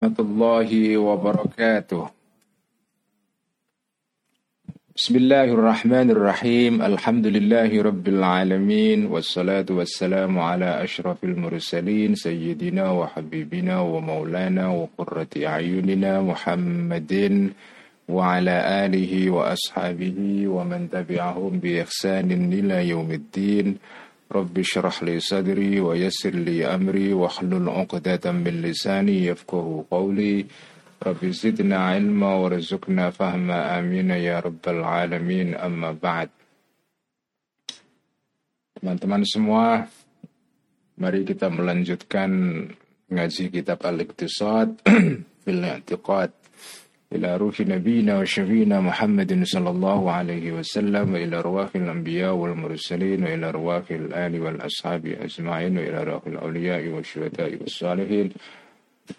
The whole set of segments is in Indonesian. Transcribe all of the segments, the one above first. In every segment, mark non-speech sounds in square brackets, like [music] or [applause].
ورحمة الله وبركاته. بسم الله الرحمن الرحيم. الحمد لله رب العالمين والصلاة والسلام على أشرف المرسلين سيدنا وحبيبنا ومولانا وقرة أعيننا محمد وعلى آله وأصحابه ومن تبعهم بإحسان إلى يوم الدين. رب اشرح لي صدري ويسر لي أمري واحلل عقدة من لساني يفقه قولي رب زدنا علما ورزقنا فهما آمين يا رب العالمين أما بعد Teman-teman semua, mari kita melanjutkan ngaji kitab Al-Iqtisad fil I'tiqad إلى روح نبينا وشفينا محمد صلى الله عليه وسلم وإلى رواح الأنبياء والمرسلين وإلى رواح الآل والأصحاب أجمعين وإلى رواح الأولياء والشهداء والصالحين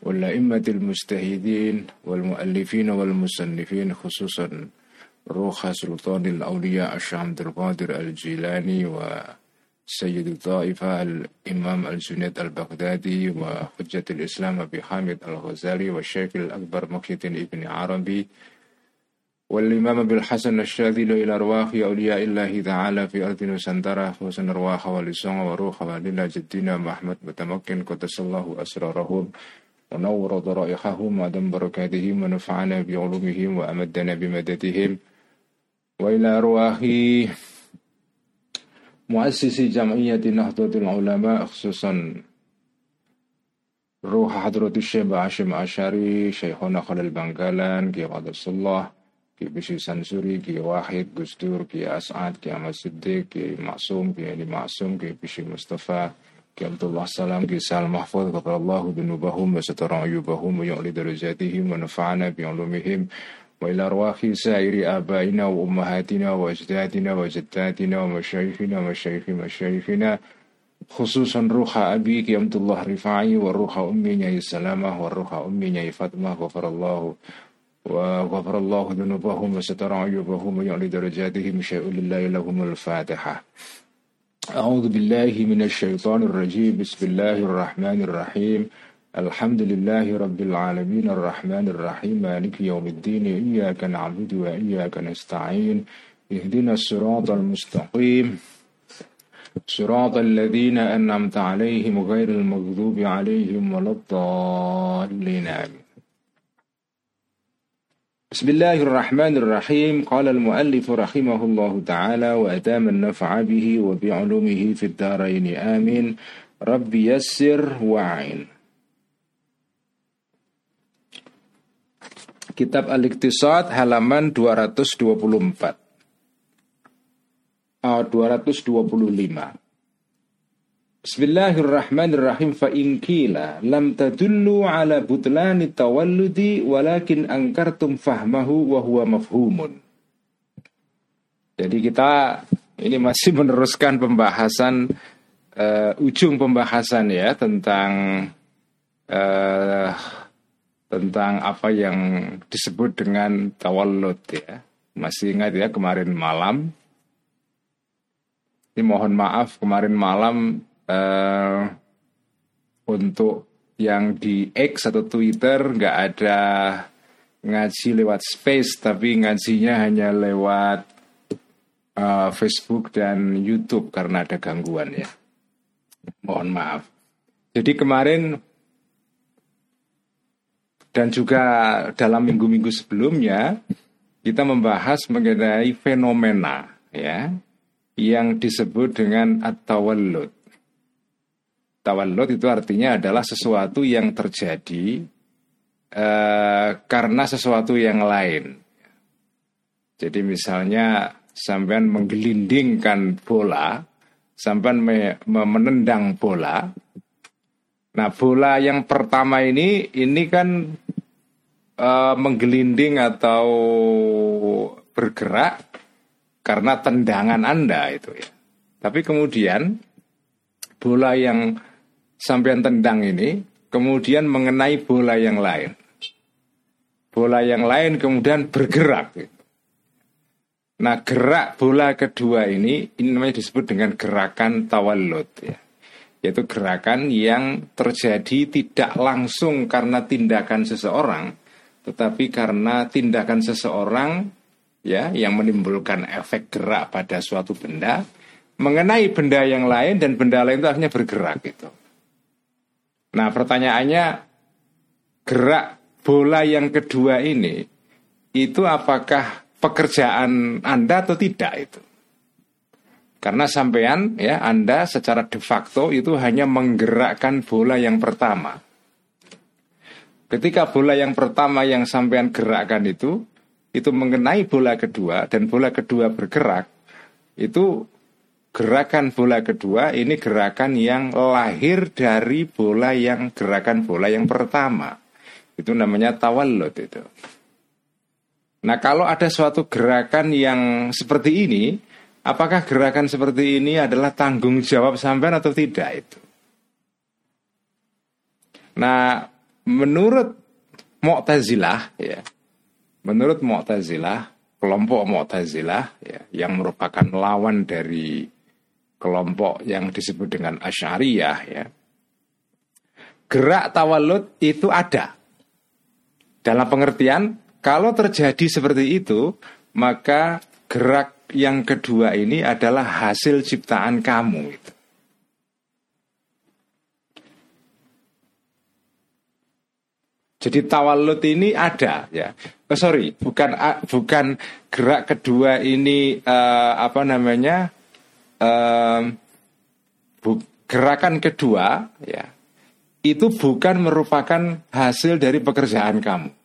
والأئمة المجتهدين والمؤلفين والمصنفين خصوصا روح سلطان الأولياء الشيخ عبد القادر الجيلاني و سيد الطائفة الإمام الجنيد البغدادي وحجة الإسلام أبي حامد الغزالي والشيخ الأكبر محي ابن عربي والإمام أبي الحسن الشاذلي إلى أرواح أولياء الله تعالى في أرض نسندرة وسن أرواح ولسان وروح ولله جدنا محمد متمكن قدس الله أسرارهم ونور ضرائحهم ودم بركاتهم ونفعنا بعلومهم وأمدنا بمددهم. وإلى أرواح muassisi jam'iyyati Nahdlatul Ulama khususan Ruh Hadratus Syekh Hashim Asyari, Syekhona Khalil Bangkalan, Kiai Qadrullah, Kiai Bisri Sansuri, Ki Wahid, Gus Ki As'ad, Ki Ahmad Siddiq, Kiai Maksum, Kiai Ali Maksum, Kiai Bisri Mustafa, Kiai Abdullah Salam, Kiai Sal Mahfud, Qadarallahu binubahum, wa satara ayubahum, wa yu'li darajatihim, wa nafa'ana lumihim. وإلى أرواح سائر آبائنا وأمهاتنا وأجدادنا وجداتنا ومشايخنا ومشايخ مشايخنا خصوصا روح أبيك يا عبد الله رفاعي والروح أمي نيا سلامة والروح أمي نيا فاطمة غفر الله وغفر الله ذنوبهم وستر عيوبهم ويعلي درجاتهم شيء لله لهم الفاتحة. أعوذ بالله من الشيطان الرجيم. بسم الله الرحمن الرحيم. الحمد لله رب العالمين الرحمن الرحيم مالك يوم الدين إياك نعبد وإياك نستعين اهدنا الصراط المستقيم. صراط الذين أنعمت عليهم غير المغضوب عليهم ولا الضالين بسم الله الرحمن الرحيم. قال المؤلف رحمه الله تعالى وأدام النفع به وبعلومه في الدارين آمين. رب يسر وعين Kitab Al-Iqtisad halaman 224. Oh, 225. Bismillahirrahmanirrahim fa in kila lam tadullu ala butlani tawalludi walakin angkartum fahmahu wa huwa mafhumun. Jadi kita ini masih meneruskan pembahasan uh, ujung pembahasan ya tentang uh, tentang apa yang disebut dengan tawallud ya. Masih ingat ya kemarin malam. Ini mohon maaf kemarin malam eh, untuk yang di X atau Twitter nggak ada ngaji lewat space tapi ngajinya hanya lewat uh, Facebook dan YouTube karena ada gangguan ya. Mohon maaf. Jadi kemarin dan juga dalam minggu-minggu sebelumnya kita membahas mengenai fenomena ya yang disebut dengan at-tawallud. Tawallud itu artinya adalah sesuatu yang terjadi eh, karena sesuatu yang lain. Jadi misalnya sampean menggelindingkan bola, sampean me, menendang bola, Nah, bola yang pertama ini ini kan uh, menggelinding atau bergerak karena tendangan Anda itu ya. Tapi kemudian bola yang sampean tendang ini kemudian mengenai bola yang lain. Bola yang lain kemudian bergerak. Gitu. Nah, gerak bola kedua ini ini namanya disebut dengan gerakan tawallud ya. Yaitu gerakan yang terjadi tidak langsung karena tindakan seseorang, tetapi karena tindakan seseorang ya yang menimbulkan efek gerak pada suatu benda mengenai benda yang lain dan benda lain itu akhirnya bergerak gitu. Nah, pertanyaannya gerak bola yang kedua ini itu apakah pekerjaan Anda atau tidak itu? Karena sampean ya Anda secara de facto itu hanya menggerakkan bola yang pertama. Ketika bola yang pertama yang sampean gerakkan itu itu mengenai bola kedua dan bola kedua bergerak, itu gerakan bola kedua ini gerakan yang lahir dari bola yang gerakan bola yang pertama. Itu namanya tawallud itu. Nah, kalau ada suatu gerakan yang seperti ini, Apakah gerakan seperti ini adalah tanggung jawab sampean atau tidak itu? Nah, menurut Mu'tazilah ya. Menurut Mu'tazilah, kelompok Mu'tazilah ya, yang merupakan lawan dari kelompok yang disebut dengan Asy'ariyah ya. Gerak tawalud itu ada. Dalam pengertian kalau terjadi seperti itu, maka gerak yang kedua ini adalah hasil ciptaan kamu. Jadi tawalud ini ada ya. Oh, sorry, bukan bukan gerak kedua ini uh, apa namanya uh, gerakan kedua ya. Itu bukan merupakan hasil dari pekerjaan kamu.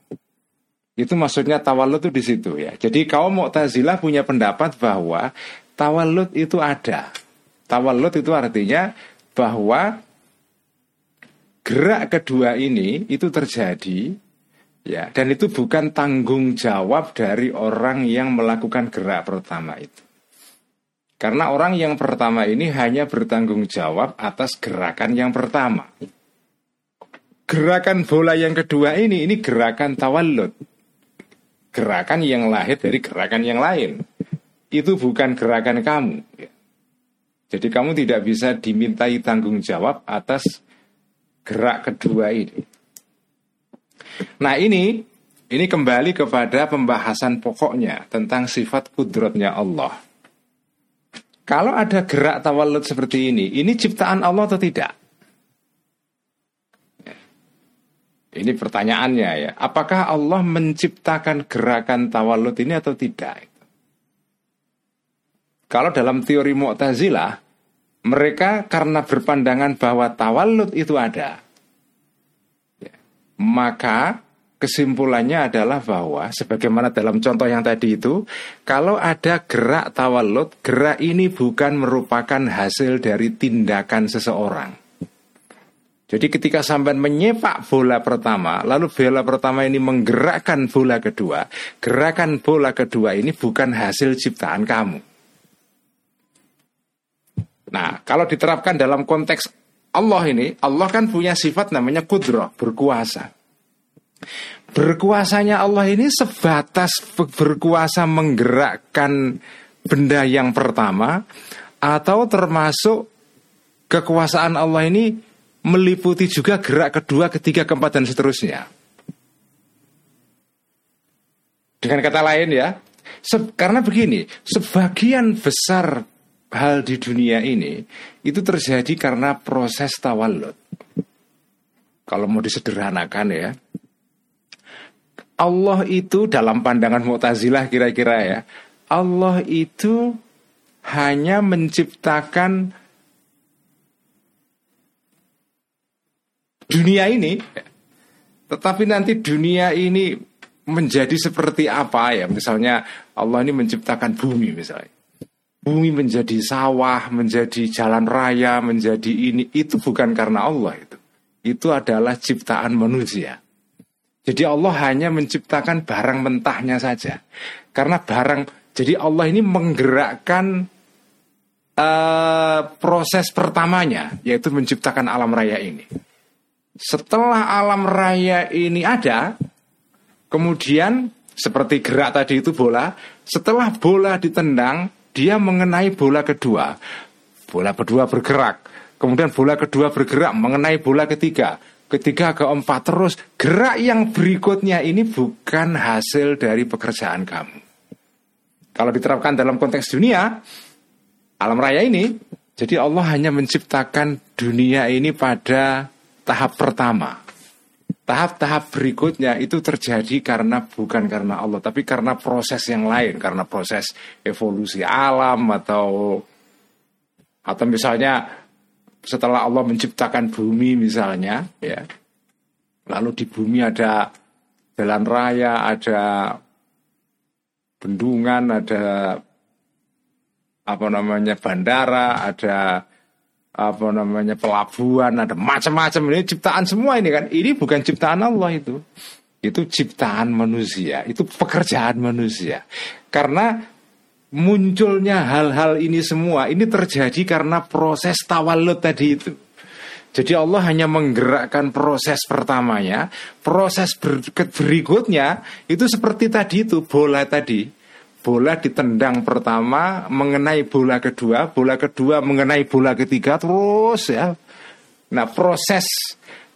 Itu maksudnya tawalud itu di situ ya. Jadi kaum Mu'tazilah punya pendapat bahwa tawalud itu ada. Tawalud itu artinya bahwa gerak kedua ini itu terjadi ya dan itu bukan tanggung jawab dari orang yang melakukan gerak pertama itu. Karena orang yang pertama ini hanya bertanggung jawab atas gerakan yang pertama. Gerakan bola yang kedua ini ini gerakan tawalud gerakan yang lahir dari gerakan yang lain. Itu bukan gerakan kamu. Jadi kamu tidak bisa dimintai tanggung jawab atas gerak kedua ini. Nah ini ini kembali kepada pembahasan pokoknya tentang sifat kudrotnya Allah. Kalau ada gerak tawalud seperti ini, ini ciptaan Allah atau tidak? Ini pertanyaannya ya. Apakah Allah menciptakan gerakan tawalud ini atau tidak? Kalau dalam teori Mu'tazilah, mereka karena berpandangan bahwa tawalud itu ada, ya, maka kesimpulannya adalah bahwa sebagaimana dalam contoh yang tadi itu, kalau ada gerak tawalud, gerak ini bukan merupakan hasil dari tindakan seseorang jadi ketika sampean menyepak bola pertama, lalu bola pertama ini menggerakkan bola kedua, gerakan bola kedua ini bukan hasil ciptaan kamu. Nah, kalau diterapkan dalam konteks Allah ini, Allah kan punya sifat namanya kudroh, berkuasa. Berkuasanya Allah ini sebatas berkuasa menggerakkan benda yang pertama, atau termasuk kekuasaan Allah ini meliputi juga gerak kedua, ketiga, keempat, dan seterusnya. Dengan kata lain ya, karena begini, sebagian besar hal di dunia ini itu terjadi karena proses tawalud. Kalau mau disederhanakan ya, Allah itu dalam pandangan Mu'tazilah kira-kira ya, Allah itu hanya menciptakan dunia ini tetapi nanti dunia ini menjadi seperti apa ya? Misalnya Allah ini menciptakan bumi misalnya. Bumi menjadi sawah menjadi jalan raya menjadi ini. Itu bukan karena Allah itu. Itu adalah ciptaan manusia. Jadi Allah hanya menciptakan barang mentahnya saja. Karena barang jadi Allah ini menggerakkan uh, proses pertamanya yaitu menciptakan alam raya ini setelah alam raya ini ada, kemudian seperti gerak tadi itu bola, setelah bola ditendang, dia mengenai bola kedua. Bola kedua bergerak. kemudian bola kedua bergerak mengenai bola ketiga, ketiga keempat terus gerak yang berikutnya ini bukan hasil dari pekerjaan kamu. Kalau diterapkan dalam konteks dunia, alam raya ini, jadi Allah hanya menciptakan dunia ini pada tahap pertama. Tahap-tahap berikutnya itu terjadi karena bukan karena Allah, tapi karena proses yang lain, karena proses evolusi alam atau atau misalnya setelah Allah menciptakan bumi misalnya, ya, lalu di bumi ada jalan raya, ada bendungan, ada apa namanya bandara, ada apa namanya pelabuhan, ada macam-macam ini ciptaan semua ini kan. Ini bukan ciptaan Allah itu. Itu ciptaan manusia, itu pekerjaan manusia. Karena munculnya hal-hal ini semua ini terjadi karena proses tawalud tadi itu. Jadi Allah hanya menggerakkan proses pertamanya, proses berikutnya itu seperti tadi itu bola tadi bola ditendang pertama mengenai bola kedua, bola kedua mengenai bola ketiga terus ya. Nah, proses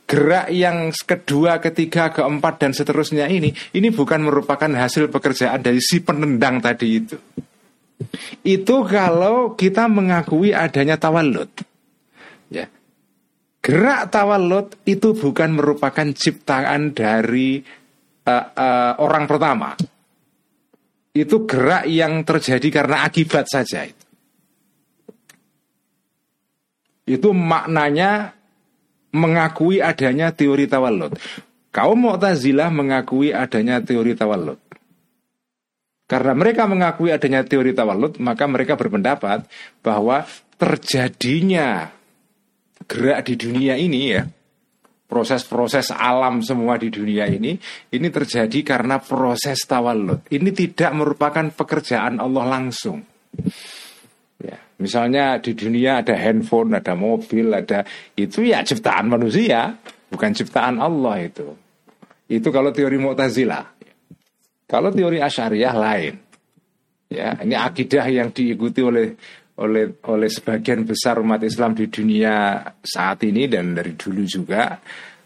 gerak yang kedua, ketiga, keempat dan seterusnya ini ini bukan merupakan hasil pekerjaan dari si penendang tadi itu. Itu kalau kita mengakui adanya tawalud. Ya. Gerak tawalud itu bukan merupakan ciptaan dari uh, uh, orang pertama itu gerak yang terjadi karena akibat saja itu. Itu maknanya mengakui adanya teori tawalud. Kaum Mu'tazilah mengakui adanya teori tawalud. Karena mereka mengakui adanya teori tawalud, maka mereka berpendapat bahwa terjadinya gerak di dunia ini ya, proses-proses alam semua di dunia ini ini terjadi karena proses tawalud. Ini tidak merupakan pekerjaan Allah langsung. Ya, misalnya di dunia ada handphone, ada mobil, ada itu ya ciptaan manusia, bukan ciptaan Allah itu. Itu kalau teori Mu'tazilah. Kalau teori Asyariah lain. Ya, ini akidah yang diikuti oleh oleh oleh sebagian besar umat Islam di dunia saat ini dan dari dulu juga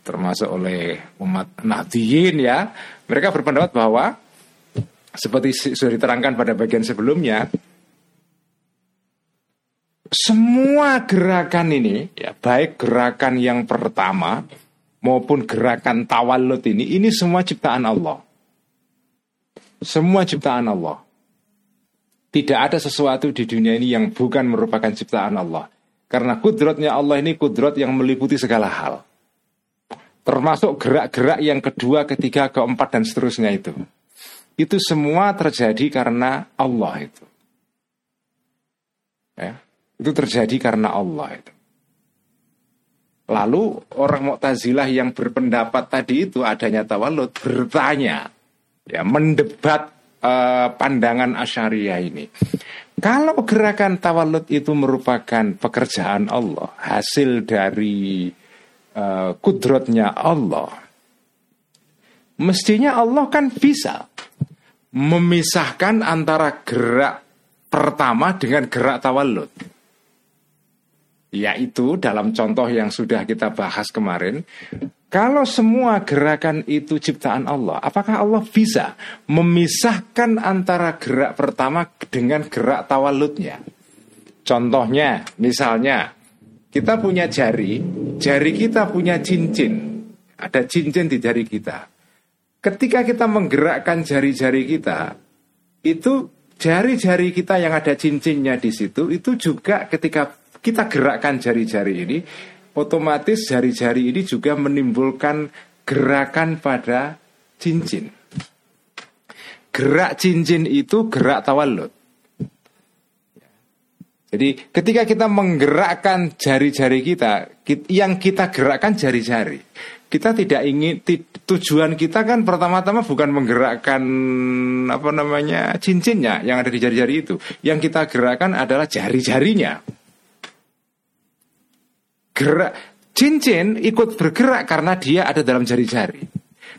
termasuk oleh umat Nahdiyin ya. Mereka berpendapat bahwa seperti sudah diterangkan pada bagian sebelumnya semua gerakan ini ya baik gerakan yang pertama maupun gerakan tawalud ini ini semua ciptaan Allah. Semua ciptaan Allah tidak ada sesuatu di dunia ini yang bukan merupakan ciptaan Allah. Karena kudrotnya Allah ini kudrot yang meliputi segala hal. Termasuk gerak-gerak yang kedua, ketiga, keempat, dan seterusnya itu. Itu semua terjadi karena Allah itu. Ya, itu terjadi karena Allah itu. Lalu orang Mu'tazilah yang berpendapat tadi itu adanya tawalud bertanya, ya mendebat uh, pandangan Asyariah ini. Kalau gerakan tawalud itu merupakan pekerjaan Allah, hasil dari uh, kudrotnya Allah, mestinya Allah kan bisa memisahkan antara gerak pertama dengan gerak tawalud. Yaitu dalam contoh yang sudah kita bahas kemarin, kalau semua gerakan itu ciptaan Allah, apakah Allah bisa memisahkan antara gerak pertama dengan gerak tawaludnya? Contohnya, misalnya, kita punya jari, jari kita punya cincin, ada cincin di jari kita. Ketika kita menggerakkan jari-jari kita, itu jari-jari kita yang ada cincinnya di situ, itu juga ketika kita gerakkan jari-jari ini, otomatis jari-jari ini juga menimbulkan gerakan pada cincin. Gerak cincin itu gerak tawalud. Jadi ketika kita menggerakkan jari-jari kita, yang kita gerakkan jari-jari. Kita tidak ingin tujuan kita kan pertama-tama bukan menggerakkan apa namanya cincinnya yang ada di jari-jari itu. Yang kita gerakkan adalah jari-jarinya gerak cincin ikut bergerak karena dia ada dalam jari-jari.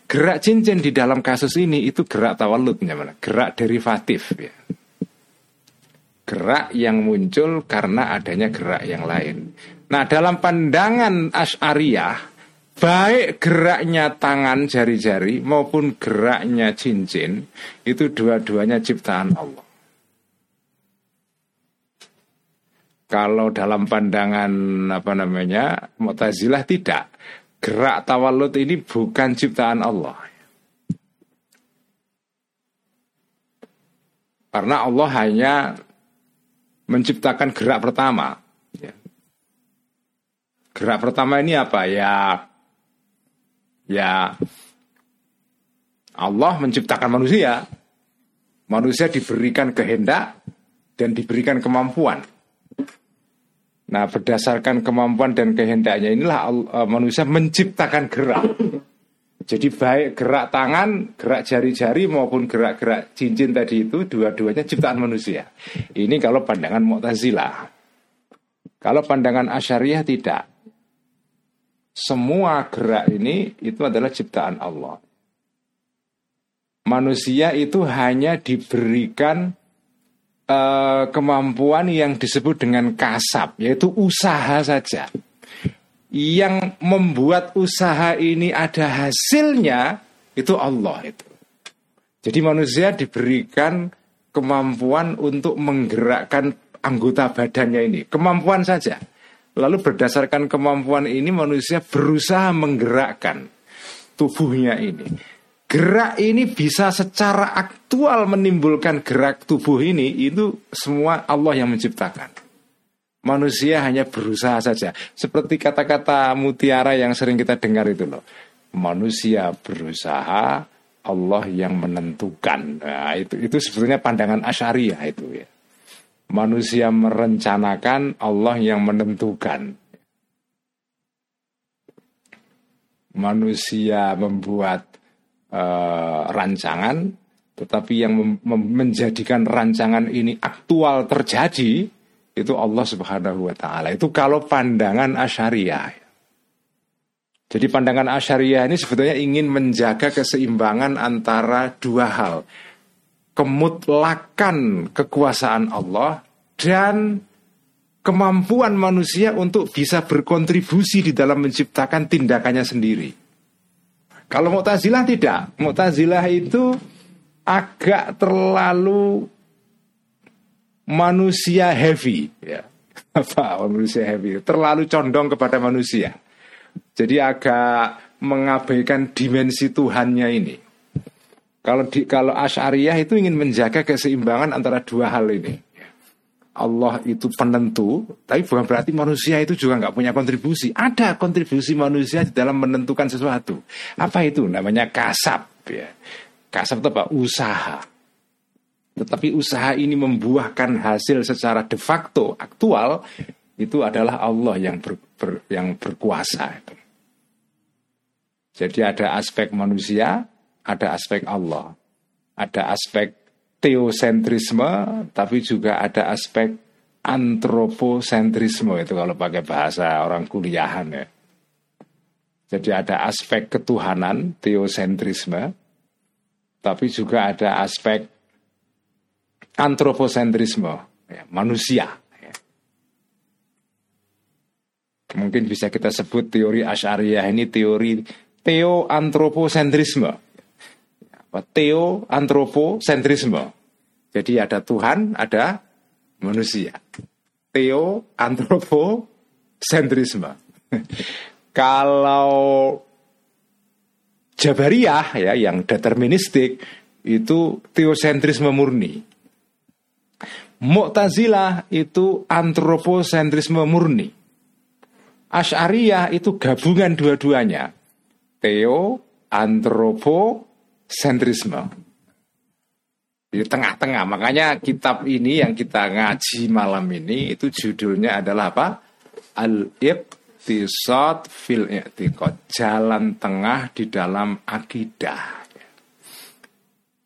Gerak cincin di dalam kasus ini itu gerak tawaludnya mana? Gerak derivatif ya. Gerak yang muncul karena adanya gerak yang lain. Nah dalam pandangan Ash'ariyah Baik geraknya tangan jari-jari maupun geraknya cincin Itu dua-duanya ciptaan Allah Kalau dalam pandangan apa namanya Mu'tazilah tidak Gerak tawalud ini bukan ciptaan Allah Karena Allah hanya menciptakan gerak pertama Gerak pertama ini apa? Ya ya Allah menciptakan manusia. Manusia diberikan kehendak dan diberikan kemampuan. Nah, berdasarkan kemampuan dan kehendaknya inilah uh, manusia menciptakan gerak. Jadi baik gerak tangan, gerak jari-jari maupun gerak-gerak cincin tadi itu dua-duanya ciptaan manusia. Ini kalau pandangan Mu'tazilah. Kalau pandangan Asyariah tidak semua gerak ini itu adalah ciptaan Allah. Manusia itu hanya diberikan uh, kemampuan yang disebut dengan kasab, yaitu usaha saja. Yang membuat usaha ini ada hasilnya itu Allah itu. Jadi manusia diberikan kemampuan untuk menggerakkan anggota badannya ini, kemampuan saja. Lalu berdasarkan kemampuan ini manusia berusaha menggerakkan tubuhnya ini. Gerak ini bisa secara aktual menimbulkan gerak tubuh ini itu semua Allah yang menciptakan. Manusia hanya berusaha saja. Seperti kata-kata mutiara yang sering kita dengar itu loh. Manusia berusaha, Allah yang menentukan. Nah, itu itu sebetulnya pandangan Asyariah itu ya. Manusia merencanakan, Allah yang menentukan. Manusia membuat uh, rancangan, tetapi yang menjadikan rancangan ini aktual terjadi itu Allah Subhanahu wa taala. Itu kalau pandangan Asyariah. Jadi pandangan Asyariah ini sebetulnya ingin menjaga keseimbangan antara dua hal kemutlakan kekuasaan Allah dan kemampuan manusia untuk bisa berkontribusi di dalam menciptakan tindakannya sendiri. Kalau Mu'tazilah tidak. Mu'tazilah itu agak terlalu manusia heavy ya. [laughs] Apa manusia heavy? Terlalu condong kepada manusia. Jadi agak mengabaikan dimensi Tuhannya ini. Kalau di kalau Asy'ariyah itu ingin menjaga keseimbangan antara dua hal ini. Allah itu penentu, tapi bukan berarti manusia itu juga nggak punya kontribusi. Ada kontribusi manusia di dalam menentukan sesuatu. Apa itu? Namanya kasab. Ya. Kasab itu apa? Usaha. Tetapi usaha ini membuahkan hasil secara de facto aktual itu adalah Allah yang ber, ber, yang berkuasa. Jadi ada aspek manusia, ada aspek Allah, ada aspek teosentrisme, tapi juga ada aspek antroposentrisme itu kalau pakai bahasa orang kuliahan ya. Jadi ada aspek ketuhanan, teosentrisme, tapi juga ada aspek antroposentrisme, ya, manusia. Ya. Mungkin bisa kita sebut teori Asyariah ini teori teoantroposentrisme teo antroposentrisme. Jadi ada Tuhan, ada manusia. Teo antroposentrisme. [laughs] Kalau Jabariyah ya yang deterministik itu teosentrisme murni. Mu'tazilah itu antroposentrisme murni. Asy'ariyah itu gabungan dua-duanya. Teo, antropo, sentrisme. Di tengah-tengah. Makanya kitab ini yang kita ngaji malam ini itu judulnya adalah apa? Al-Iqtisad fil i'tiqad. Jalan tengah di dalam akidah.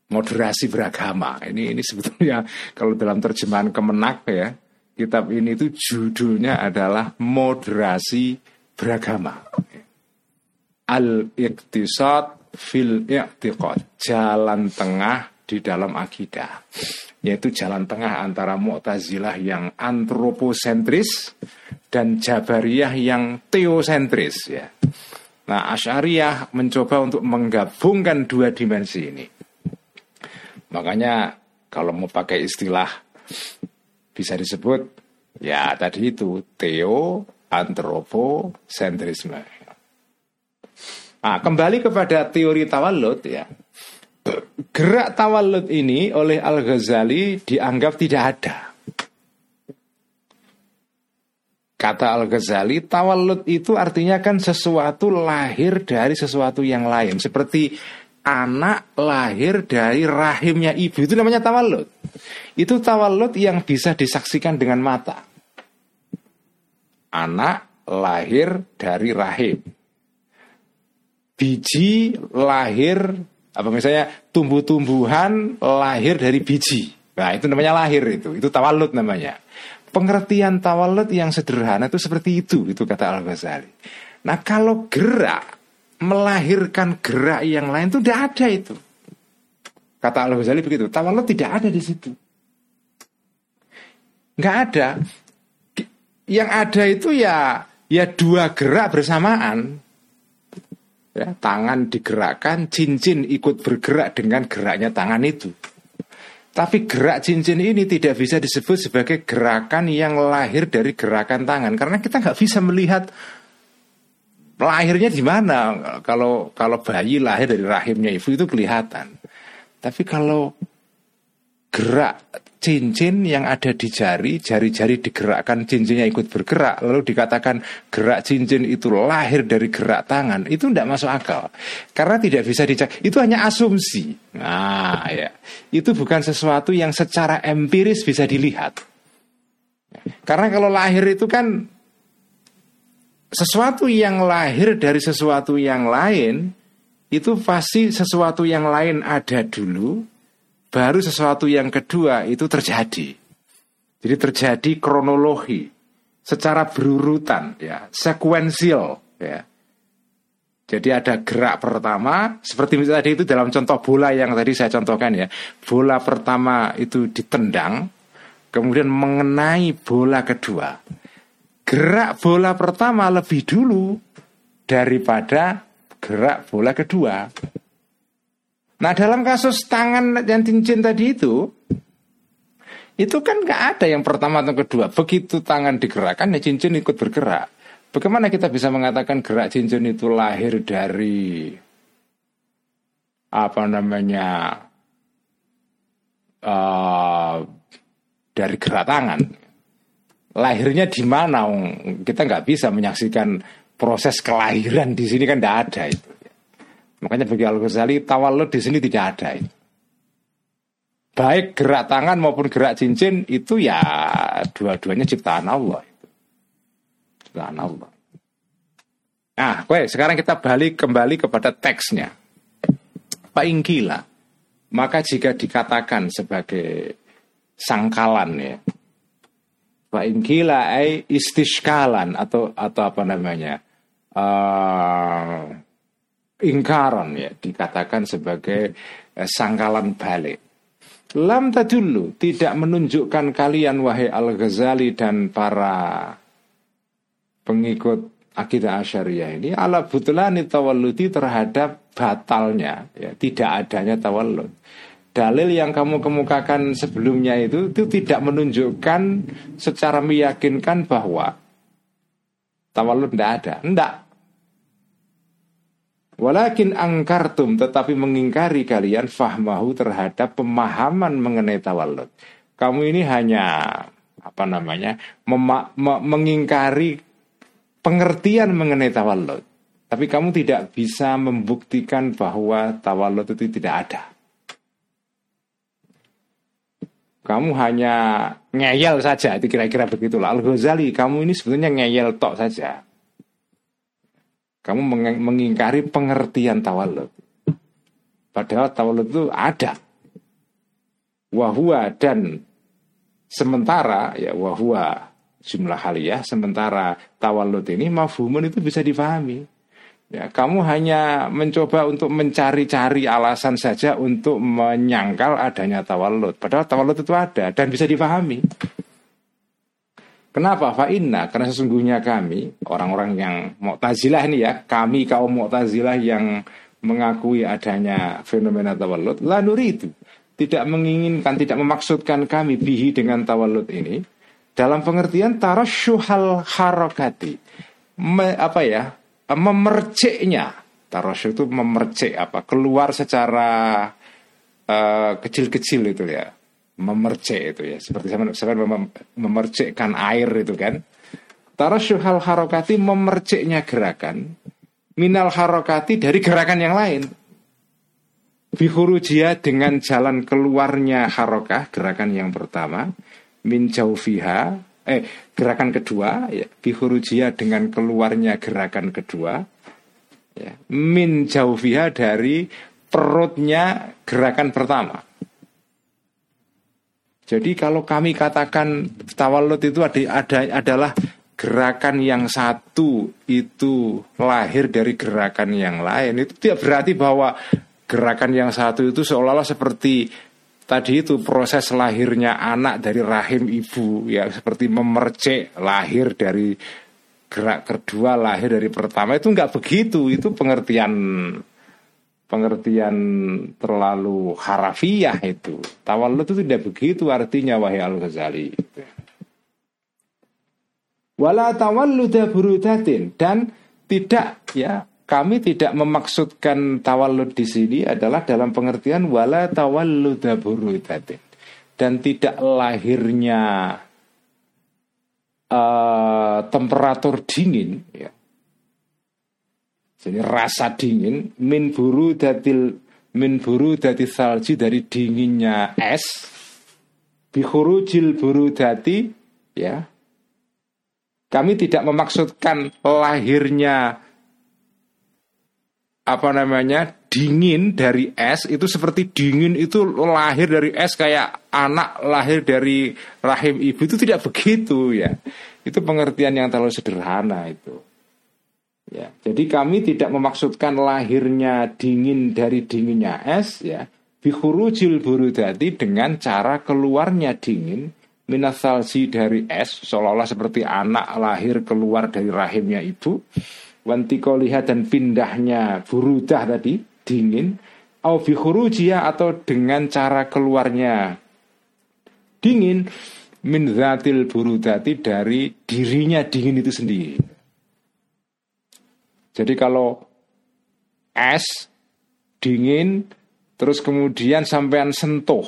Moderasi beragama. Ini ini sebetulnya [laughs] kalau dalam terjemahan Kemenak ya, kitab ini itu judulnya adalah moderasi beragama. Al-Iqtisad fil i'tiqad, jalan tengah di dalam akidah. yaitu jalan tengah antara Mu'tazilah yang antroposentris dan Jabariyah yang teosentris ya. Nah, Asy'ariyah mencoba untuk menggabungkan dua dimensi ini. Makanya kalau mau pakai istilah bisa disebut ya tadi itu teo antroposentrisme. Nah, kembali kepada teori tawalud ya. Gerak tawalud ini oleh Al-Ghazali dianggap tidak ada. Kata Al-Ghazali, tawalud itu artinya kan sesuatu lahir dari sesuatu yang lain. Seperti anak lahir dari rahimnya ibu. Itu namanya tawalud. Itu tawalud yang bisa disaksikan dengan mata. Anak lahir dari rahim. Biji lahir apa misalnya tumbuh-tumbuhan lahir dari biji. Nah, itu namanya lahir itu. Itu tawalud namanya. Pengertian tawalud yang sederhana itu seperti itu, itu kata Al-Ghazali. Nah, kalau gerak melahirkan gerak yang lain itu tidak ada itu. Kata Al-Ghazali begitu, tawalud tidak ada di situ. Nggak ada. Yang ada itu ya ya dua gerak bersamaan. Ya, tangan digerakkan, cincin ikut bergerak dengan geraknya tangan itu. Tapi gerak cincin ini tidak bisa disebut sebagai gerakan yang lahir dari gerakan tangan karena kita nggak bisa melihat lahirnya di mana. Kalau kalau bayi lahir dari rahimnya ibu itu kelihatan. Tapi kalau gerak cincin yang ada di jari, jari-jari digerakkan, cincinnya ikut bergerak, lalu dikatakan gerak cincin itu lahir dari gerak tangan, itu tidak masuk akal. Karena tidak bisa dicek, itu hanya asumsi. Nah, ya. Itu bukan sesuatu yang secara empiris bisa dilihat. Karena kalau lahir itu kan sesuatu yang lahir dari sesuatu yang lain, itu pasti sesuatu yang lain ada dulu, baru sesuatu yang kedua itu terjadi. Jadi terjadi kronologi secara berurutan ya, sekuensial ya. Jadi ada gerak pertama seperti tadi itu dalam contoh bola yang tadi saya contohkan ya. Bola pertama itu ditendang kemudian mengenai bola kedua. Gerak bola pertama lebih dulu daripada gerak bola kedua. Nah dalam kasus tangan dan cincin tadi itu Itu kan nggak ada yang pertama atau kedua Begitu tangan digerakkan ya cincin ikut bergerak Bagaimana kita bisa mengatakan gerak cincin itu lahir dari Apa namanya uh, Dari gerak tangan Lahirnya di mana? Kita nggak bisa menyaksikan proses kelahiran di sini kan tidak ada itu. Makanya bagi Al Ghazali tawalud di sini tidak ada itu. Baik gerak tangan maupun gerak cincin itu ya dua-duanya ciptaan Allah. Ciptaan Allah. Nah, oke, sekarang kita balik kembali kepada teksnya. Pak Ingkila, maka jika dikatakan sebagai sangkalan ya, Pak Ingkila ai istishkalan atau atau apa namanya? Uh, ingkaron ya dikatakan sebagai eh, sangkalan balik. Lam tadullu tidak menunjukkan kalian wahai Al-Ghazali dan para pengikut akidah Asyariah ini ala butulani tawalludi terhadap batalnya ya tidak adanya tawallud. Dalil yang kamu kemukakan sebelumnya itu itu tidak menunjukkan secara meyakinkan bahwa tawallud tidak ada. Tidak, Walakin angkartum tetapi mengingkari kalian fahmahu terhadap pemahaman mengenai tawallud. Kamu ini hanya apa namanya mengingkari pengertian mengenai tawallud. Tapi kamu tidak bisa membuktikan bahwa tawallud itu tidak ada. Kamu hanya ngeyel saja, itu kira-kira begitulah. Al-Ghazali, kamu ini sebetulnya ngeyel tok saja. Kamu mengingkari pengertian tawalud. Padahal tawalud itu ada. Wahua dan sementara ya wahua jumlah haliyah sementara tawalud ini mafhumun itu bisa difahami. Ya, kamu hanya mencoba untuk mencari-cari alasan saja untuk menyangkal adanya tawalud. Padahal tawalud itu ada dan bisa dipahami. Kenapa? Fa'inna, karena sesungguhnya kami, orang-orang yang Mu'tazilah ini ya, kami kaum Mu'tazilah yang mengakui adanya fenomena tawalud, la itu tidak menginginkan, tidak memaksudkan kami bihi dengan tawalud ini, dalam pengertian tarasyuhal harokati. Me, apa ya, memerciknya tarosyu itu memercik apa keluar secara uh, kecil-kecil itu ya memercik itu ya. Seperti saya, mem memercikkan air itu kan. Tarosyu hal harokati memerciknya gerakan. Minal harokati dari gerakan yang lain. Bihurujia dengan jalan keluarnya harokah gerakan yang pertama. Min jaufiha eh gerakan kedua ya. Bihurujia dengan keluarnya gerakan kedua. Ya. Min jaufiha dari perutnya gerakan pertama jadi kalau kami katakan tawalud itu ada, ada adalah gerakan yang satu itu lahir dari gerakan yang lain. Itu tidak berarti bahwa gerakan yang satu itu seolah-olah seperti tadi itu proses lahirnya anak dari rahim ibu ya seperti memercik lahir dari gerak kedua lahir dari pertama. Itu nggak begitu. Itu pengertian pengertian terlalu harafiah itu. Tawalud itu tidak begitu artinya wahai al ghazali wala tawalluda burudatin dan tidak ya kami tidak memaksudkan tawallud di sini adalah dalam pengertian wala tawallud dan tidak lahirnya uh, temperatur dingin ya. Jadi rasa dingin min buru datil min buru dati salji dari dinginnya es bihurujil buru dati ya. Kami tidak memaksudkan lahirnya apa namanya dingin dari es itu seperti dingin itu lahir dari es kayak anak lahir dari rahim ibu itu tidak begitu ya. Itu pengertian yang terlalu sederhana itu ya jadi kami tidak memaksudkan lahirnya dingin dari dinginnya es ya bihurujil burudati dengan cara keluarnya dingin minasalsi dari es seolah-olah seperti anak lahir keluar dari rahimnya ibu wantikoliha dan pindahnya burudah tadi dingin au atau dengan cara keluarnya dingin min zatil burudati dari dirinya dingin itu sendiri. Jadi kalau es dingin terus kemudian sampean sentuh.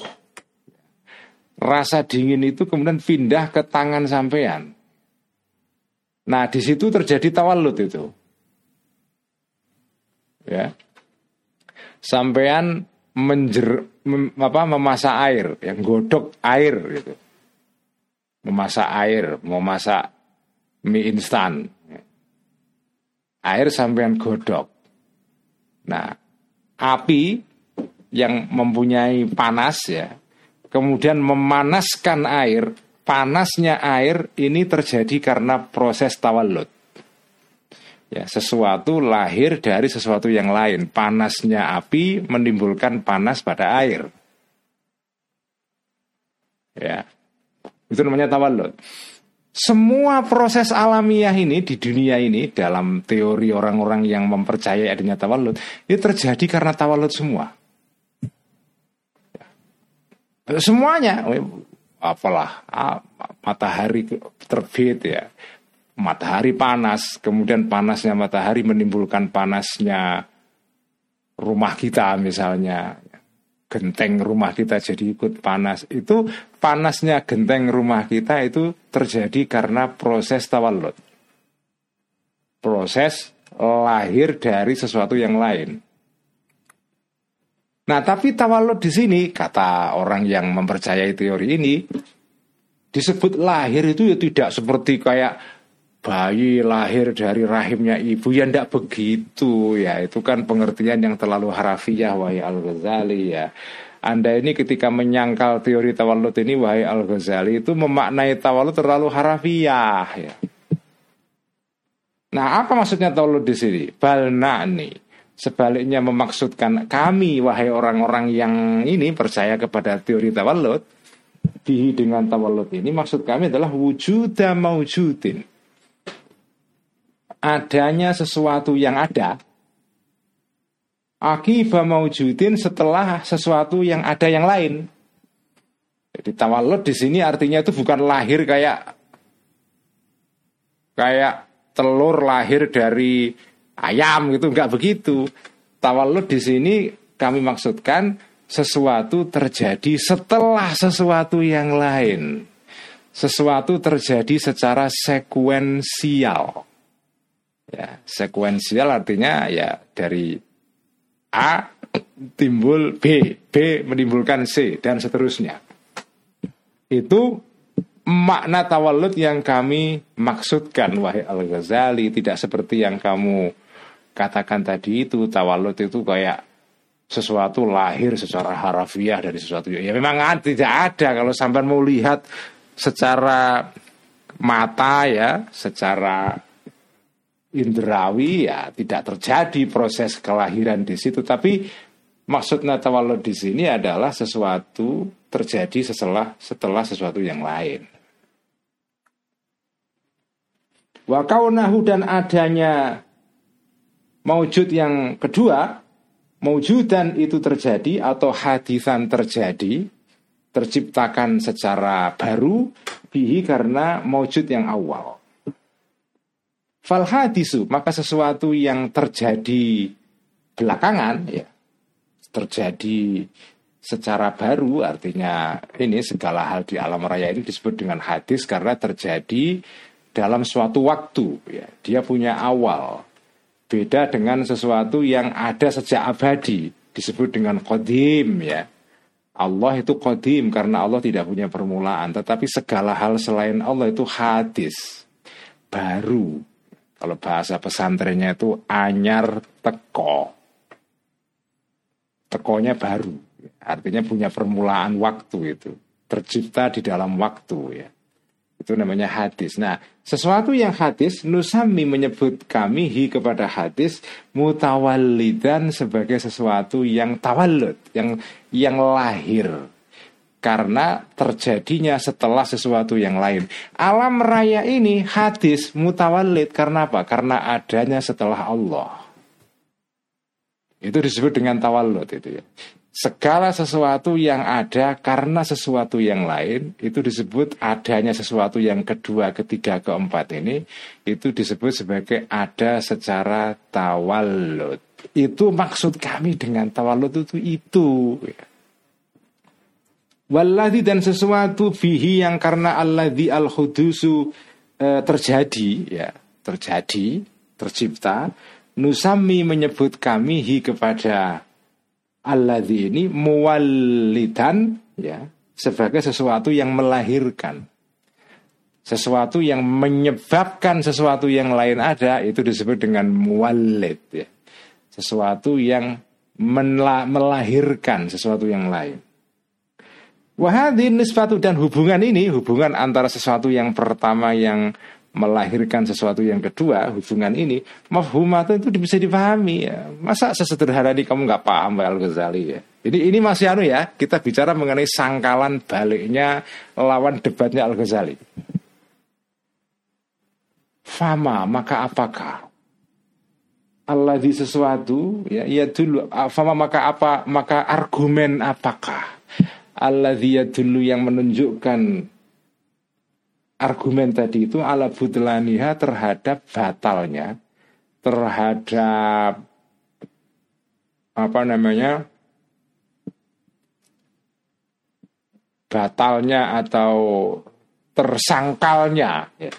Rasa dingin itu kemudian pindah ke tangan sampean. Nah, di situ terjadi tawalud itu. Ya. Sampean menjer mem, apa memasak air yang godok air gitu. Memasak air memasak mie instan air sampean godok nah api yang mempunyai panas ya kemudian memanaskan air panasnya air ini terjadi karena proses tawalud Ya, sesuatu lahir dari sesuatu yang lain. Panasnya api menimbulkan panas pada air. Ya. Itu namanya tawalud. Semua proses alamiah ini di dunia ini dalam teori orang-orang yang mempercayai adanya tawalud itu terjadi karena tawalud semua. Ya. Semuanya, apalah matahari terbit ya, matahari panas, kemudian panasnya matahari menimbulkan panasnya rumah kita misalnya. Genteng rumah kita jadi ikut panas. Itu panasnya genteng rumah kita itu terjadi karena proses tawalud. Proses lahir dari sesuatu yang lain. Nah, tapi tawalud di sini kata orang yang mempercayai teori ini disebut lahir itu ya tidak seperti kayak bayi lahir dari rahimnya ibu ya ndak begitu ya itu kan pengertian yang terlalu harafiah wahai Al Ghazali ya anda ini ketika menyangkal teori tawalud ini wahai Al Ghazali itu memaknai tawalud terlalu harafiah ya Nah, apa maksudnya tawallud di sini? Balna'ni. Sebaliknya memaksudkan kami wahai orang-orang yang ini percaya kepada teori tawallud bihi dengan tawallud ini maksud kami adalah wujuda maujudin. Adanya sesuatu yang ada akibat maujudin setelah sesuatu yang ada yang lain. Jadi tawallud di sini artinya itu bukan lahir kayak kayak telur lahir dari ayam gitu, nggak begitu. Tawallud di sini kami maksudkan sesuatu terjadi setelah sesuatu yang lain. Sesuatu terjadi secara sekuensial. Ya, sekuensial artinya ya dari A timbul B, B menimbulkan C dan seterusnya. Itu makna tawallud yang kami maksudkan wahai Al-Ghazali. Tidak seperti yang kamu katakan tadi itu tawallud itu kayak sesuatu lahir secara harafiah dari sesuatu. Ya memang tidak ada. Kalau sampai mau lihat secara mata ya secara indrawi ya tidak terjadi proses kelahiran di situ tapi maksudnya tawallud di sini adalah sesuatu terjadi setelah setelah sesuatu yang lain Wa kaunahu dan adanya maujud yang kedua, maujudan itu terjadi atau hadisan terjadi, terciptakan secara baru bihi karena maujud yang awal. Fal hadisu, maka sesuatu yang terjadi belakangan ya terjadi secara baru artinya ini segala hal di alam raya ini disebut dengan hadis karena terjadi dalam suatu waktu ya. Dia punya awal. Beda dengan sesuatu yang ada sejak abadi disebut dengan kodim ya. Allah itu kodim karena Allah tidak punya permulaan tetapi segala hal selain Allah itu hadis baru kalau bahasa pesantrennya itu anyar teko. Tekonya baru. Artinya punya permulaan waktu itu. Tercipta di dalam waktu ya. Itu namanya hadis. Nah, sesuatu yang hadis, Nusami menyebut kami hi kepada hadis mutawallidan sebagai sesuatu yang tawallud, yang yang lahir karena terjadinya setelah sesuatu yang lain. Alam raya ini hadis mutawallid karena apa? Karena adanya setelah Allah. Itu disebut dengan tawallud itu ya segala sesuatu yang ada karena sesuatu yang lain itu disebut adanya sesuatu yang kedua, ketiga, keempat ini itu disebut sebagai ada secara tawalud. Itu maksud kami dengan tawalud itu itu. Walladhi dan sesuatu bihi yang karena alladhi al-hudusu e, terjadi ya, terjadi, tercipta. Nusami menyebut kami hi kepada alladzi ini muwallidan ya sebagai sesuatu yang melahirkan sesuatu yang menyebabkan sesuatu yang lain ada itu disebut dengan muwallid ya sesuatu yang melahirkan sesuatu yang lain Wahadin nisbatu dan hubungan ini hubungan antara sesuatu yang pertama yang melahirkan sesuatu yang kedua hubungan ini mafhumat itu bisa dipahami ya. Masa sesederhana ini kamu nggak paham Al Ghazali ya? Ini ini masih anu ya. Kita bicara mengenai sangkalan baliknya lawan debatnya Al Ghazali fama maka apakah? Allah di sesuatu ya ya dulu fama maka apa maka argumen apakah Allah dia dulu yang menunjukkan argumen tadi itu ala butlaniha terhadap batalnya terhadap apa namanya batalnya atau tersangkalnya ya.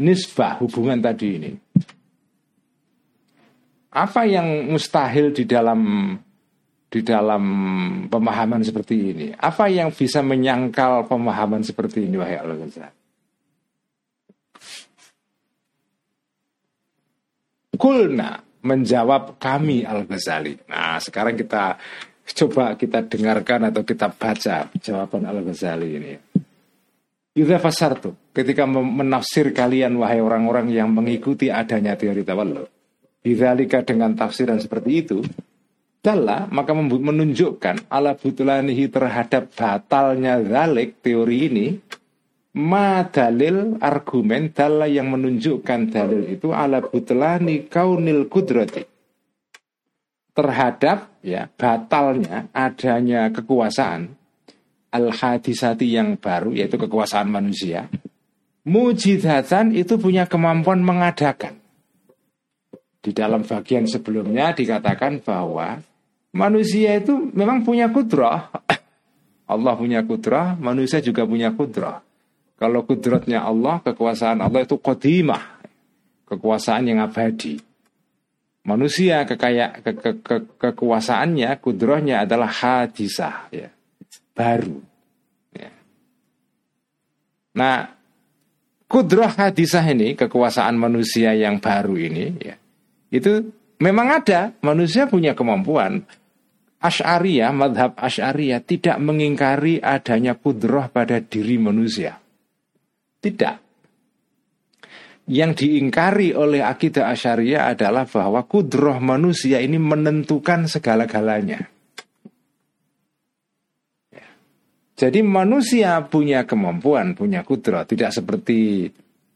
nisbah hubungan tadi ini apa yang mustahil di dalam di dalam pemahaman seperti ini? Apa yang bisa menyangkal pemahaman seperti ini wahai al ghazali Kulna menjawab kami Al-Ghazali. Nah, sekarang kita coba kita dengarkan atau kita baca jawaban Al-Ghazali ini. Yudha fasartu. ketika menafsir kalian wahai orang-orang yang mengikuti adanya teori tawallud. Bidzalika dengan tafsiran seperti itu, Dalla maka menunjukkan ala butulanihi terhadap batalnya zalik teori ini ma dalil argumen dalla yang menunjukkan dalil itu ala butulani kaunil kudrati. Terhadap ya batalnya adanya kekuasaan al hadisati yang baru yaitu kekuasaan manusia mujizatan itu punya kemampuan mengadakan. Di dalam bagian sebelumnya dikatakan bahwa manusia itu memang punya kudrah. [coughs] Allah punya kudrah, manusia juga punya kudrah. Kalau kudratnya Allah, kekuasaan Allah itu qadimah. Kekuasaan yang abadi. Manusia kekaya, ke, ke, ke, kekuasaannya, kudrahnya adalah hadisah, ya, baru. Ya. Nah, kudrah hadisah ini, kekuasaan manusia yang baru ini, ya, itu memang ada. Manusia punya kemampuan. Ash'ariyah, madhab Ash'ariyah tidak mengingkari adanya kudroh pada diri manusia. Tidak. Yang diingkari oleh akidah Asyariah adalah bahwa kudroh manusia ini menentukan segala-galanya. Ya. Jadi manusia punya kemampuan, punya kudroh. Tidak seperti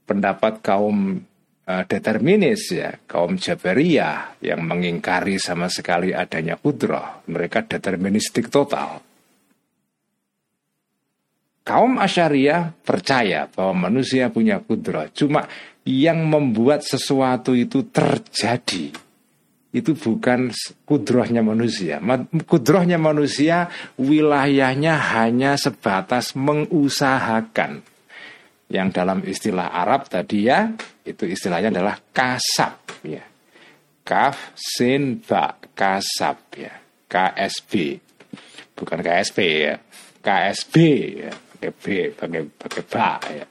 pendapat kaum uh, determinis ya kaum Jabariyah yang mengingkari sama sekali adanya kudroh mereka deterministik total. Kaum Asyariah percaya bahwa manusia punya kudroh cuma yang membuat sesuatu itu terjadi itu bukan kudrohnya manusia. Kudrohnya manusia wilayahnya hanya sebatas mengusahakan. Yang dalam istilah Arab tadi ya itu istilahnya adalah kasab ya. Kaf sin ba kasab ya. KSB bukan KSP ya. KSB ya. Pakai B pakai pakai ba ya.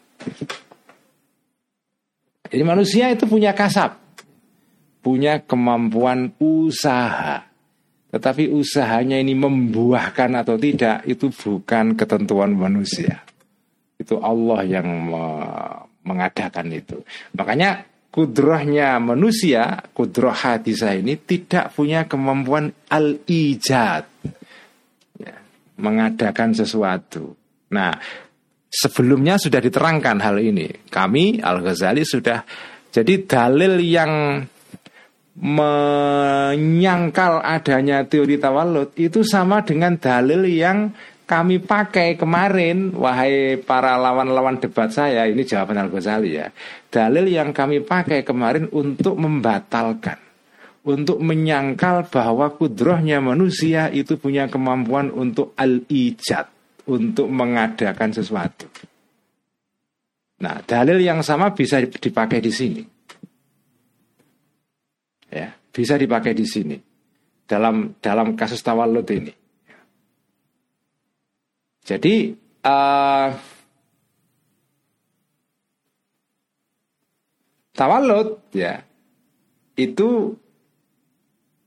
Jadi manusia itu punya kasab punya kemampuan usaha. Tetapi usahanya ini membuahkan atau tidak itu bukan ketentuan manusia. Itu Allah yang mengadakan itu. Makanya kudrohnya manusia, kudroh hadisah ini tidak punya kemampuan al-ijad. Ya, mengadakan sesuatu. Nah, sebelumnya sudah diterangkan hal ini. Kami, Al-Ghazali sudah, jadi dalil yang menyangkal adanya teori tawalud itu sama dengan dalil yang kami pakai kemarin, wahai para lawan-lawan debat saya, ini jawaban Al-Ghazali ya. Dalil yang kami pakai kemarin untuk membatalkan, untuk menyangkal bahwa kudrohnya manusia itu punya kemampuan untuk al-ijad, untuk mengadakan sesuatu. Nah, dalil yang sama bisa dipakai di sini. Ya, bisa dipakai di sini. Dalam dalam kasus tawalud ini. Jadi uh, tawalud ya itu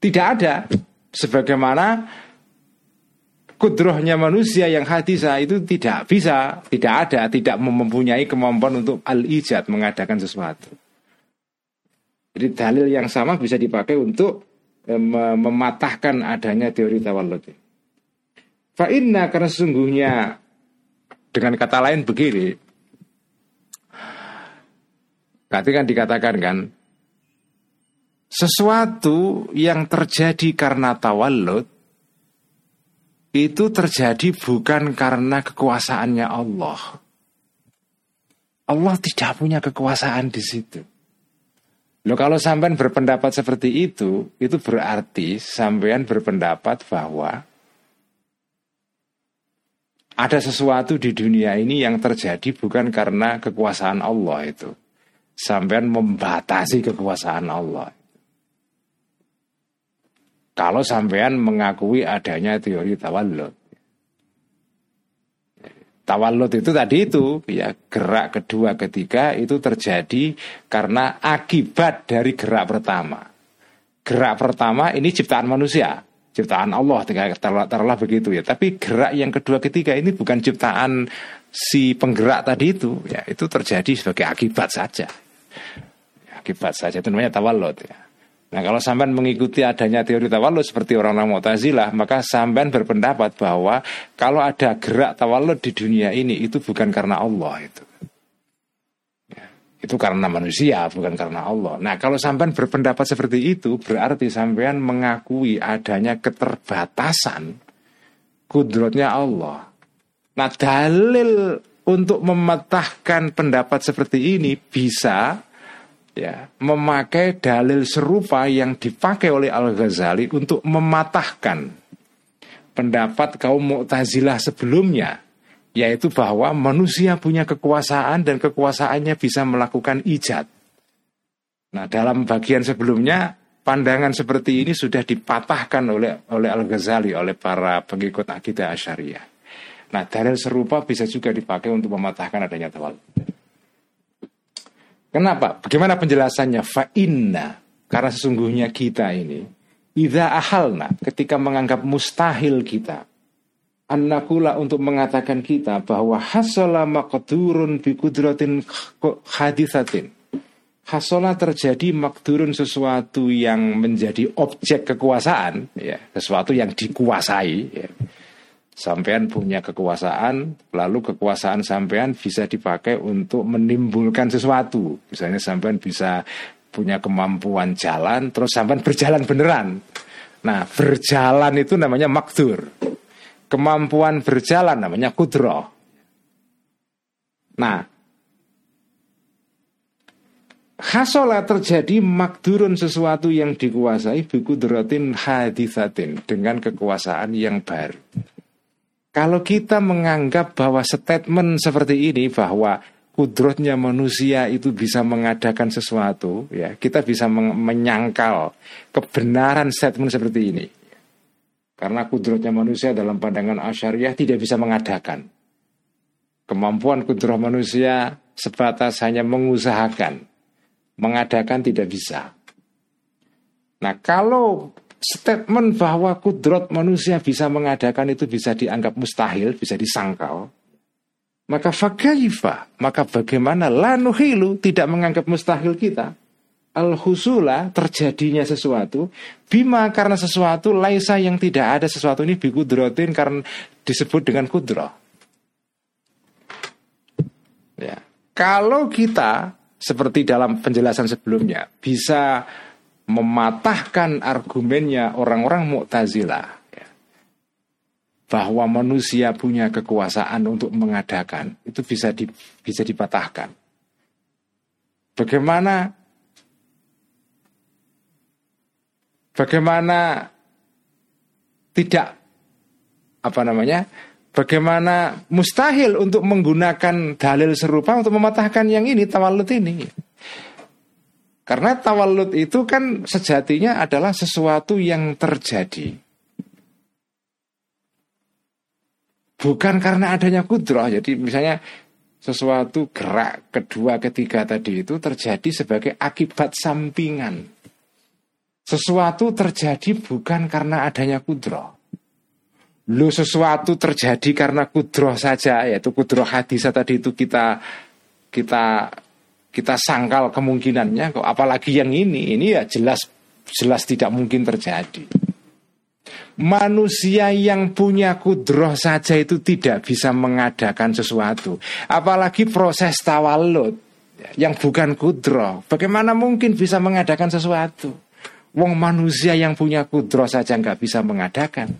tidak ada sebagaimana kudrohnya manusia yang hadisah itu tidak bisa, tidak ada, tidak mempunyai kemampuan untuk al-ijad mengadakan sesuatu. Jadi dalil yang sama bisa dipakai untuk eh, mematahkan adanya teori tawalud. Fa'inna karena sesungguhnya dengan kata lain begini. Tadi kan dikatakan kan sesuatu yang terjadi karena tawallud itu terjadi bukan karena kekuasaannya Allah. Allah tidak punya kekuasaan di situ. Loh kalau sampean berpendapat seperti itu, itu berarti sampean berpendapat bahwa ada sesuatu di dunia ini yang terjadi bukan karena kekuasaan Allah itu. Sampai membatasi kekuasaan Allah. Kalau sampean mengakui adanya teori tawallud. Tawallud itu tadi itu ya gerak kedua ketiga itu terjadi karena akibat dari gerak pertama. Gerak pertama ini ciptaan manusia ciptaan Allah taruhlah begitu ya tapi gerak yang kedua ketiga ini bukan ciptaan si penggerak tadi itu ya itu terjadi sebagai akibat saja. Akibat saja itu namanya tawallud ya. Nah kalau sampean mengikuti adanya teori tawallud seperti orang-orang Mu'tazilah, maka sampean berpendapat bahwa kalau ada gerak tawallud di dunia ini itu bukan karena Allah itu. Itu karena manusia, bukan karena Allah. Nah kalau sampean berpendapat seperti itu, berarti sampean mengakui adanya keterbatasan kudrotnya Allah. Nah dalil untuk mematahkan pendapat seperti ini bisa ya memakai dalil serupa yang dipakai oleh Al Ghazali untuk mematahkan pendapat kaum Mu'tazilah sebelumnya yaitu bahwa manusia punya kekuasaan dan kekuasaannya bisa melakukan ijat. Nah, dalam bagian sebelumnya pandangan seperti ini sudah dipatahkan oleh oleh Al Ghazali oleh para pengikut akidah Asyariah. Nah, dalil serupa bisa juga dipakai untuk mematahkan adanya tawal. Kenapa? Bagaimana penjelasannya? Fa'inna. Karena sesungguhnya kita ini. Idza ahalna. Ketika menganggap mustahil kita. Annakula untuk mengatakan kita bahwa hasola maqdurun bi kudratin hadisatin. Hasola terjadi makdurun sesuatu yang menjadi objek kekuasaan, ya, sesuatu yang dikuasai, ya Sampean punya kekuasaan, lalu kekuasaan sampean bisa dipakai untuk menimbulkan sesuatu. Misalnya sampean bisa punya kemampuan jalan, terus sampean berjalan beneran. Nah, berjalan itu namanya makdur. Kemampuan berjalan namanya kudro. Nah, Hasola terjadi makdurun sesuatu yang dikuasai bikudrotin hadisatin dengan kekuasaan yang baru. Kalau kita menganggap bahwa statement seperti ini bahwa kudrotnya manusia itu bisa mengadakan sesuatu, ya kita bisa menyangkal kebenaran statement seperti ini. Karena kudrotnya manusia dalam pandangan asyariah tidak bisa mengadakan. Kemampuan kudroh manusia sebatas hanya mengusahakan, mengadakan tidak bisa. Nah kalau statement bahwa kudrot manusia bisa mengadakan itu bisa dianggap mustahil, bisa disangkal. Maka fakaifa, maka bagaimana lanuhilu tidak menganggap mustahil kita. Al-husula terjadinya sesuatu Bima karena sesuatu Laisa yang tidak ada sesuatu ini Bikudrotin karena disebut dengan kudro ya. Kalau kita Seperti dalam penjelasan sebelumnya Bisa mematahkan argumennya orang-orang Mu'tazilah ya, bahwa manusia punya kekuasaan untuk mengadakan itu bisa di, bisa dipatahkan. Bagaimana bagaimana tidak apa namanya? Bagaimana mustahil untuk menggunakan dalil serupa untuk mematahkan yang ini tawalud ini. Karena tawalud itu kan sejatinya adalah sesuatu yang terjadi. Bukan karena adanya kudroh. Jadi misalnya sesuatu gerak kedua ketiga tadi itu terjadi sebagai akibat sampingan. Sesuatu terjadi bukan karena adanya kudroh. Lu sesuatu terjadi karena kudroh saja, yaitu kudroh hadisah tadi itu kita kita kita sangkal kemungkinannya kok. Apalagi yang ini ini ya jelas jelas tidak mungkin terjadi. Manusia yang punya kudroh saja itu tidak bisa mengadakan sesuatu. Apalagi proses tawalud yang bukan kudroh bagaimana mungkin bisa mengadakan sesuatu wong manusia yang punya kudroh saja nggak bisa mengadakan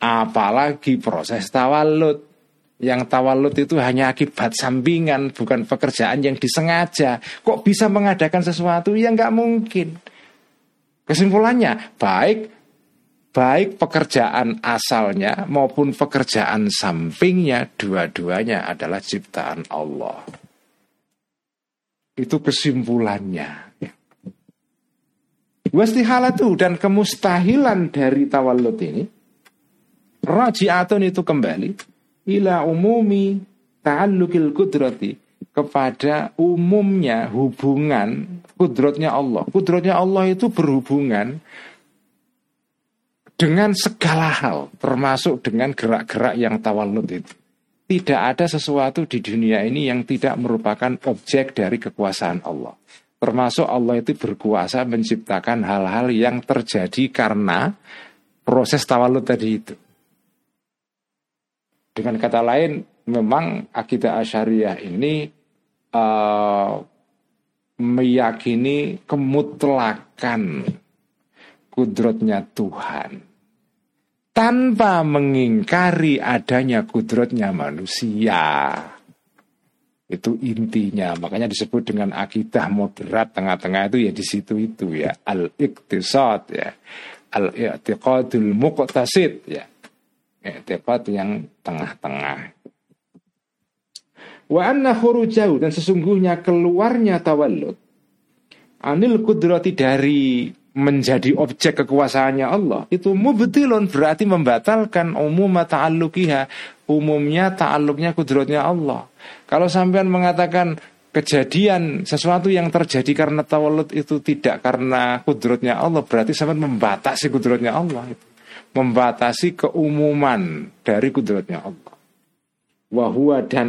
apalagi proses tawalud yang tawalud itu hanya akibat sampingan, bukan pekerjaan yang disengaja. Kok bisa mengadakan sesuatu yang nggak mungkin? Kesimpulannya, baik baik pekerjaan asalnya maupun pekerjaan sampingnya, dua-duanya adalah ciptaan Allah. Itu kesimpulannya. Wastihalatu dan kemustahilan dari tawalud ini Raji'atun itu kembali ila umumi ta'allukil kudrati kepada umumnya hubungan kudrotnya Allah. Kudrotnya Allah itu berhubungan dengan segala hal, termasuk dengan gerak-gerak yang tawalud itu. tidak ada sesuatu di dunia ini yang tidak merupakan objek dari kekuasaan Allah. Termasuk Allah itu berkuasa menciptakan hal-hal yang terjadi karena proses tawalud tadi itu. Dengan kata lain, memang akidah asyariah ini uh, meyakini kemutlakan kudrotnya Tuhan tanpa mengingkari adanya kudrotnya manusia. Itu intinya, makanya disebut dengan akidah moderat tengah-tengah itu ya di situ itu ya. Al-iqtisad ya. Al-i'tiqadul muqtasid ya. I'tiqad yang tengah-tengah. Wa anna khurujahu dan sesungguhnya keluarnya tawallud anil kudrati dari menjadi objek kekuasaannya Allah. Itu mubtilun berarti membatalkan umum ta'alluqiha. Umumnya ta'alluqnya kudratnya Allah kalau sampean mengatakan kejadian sesuatu yang terjadi karena tawallud itu tidak karena kudratnya Allah berarti sampean membatasi kudratnya Allah itu membatasi keumuman dari kudratnya Allah wahwa dan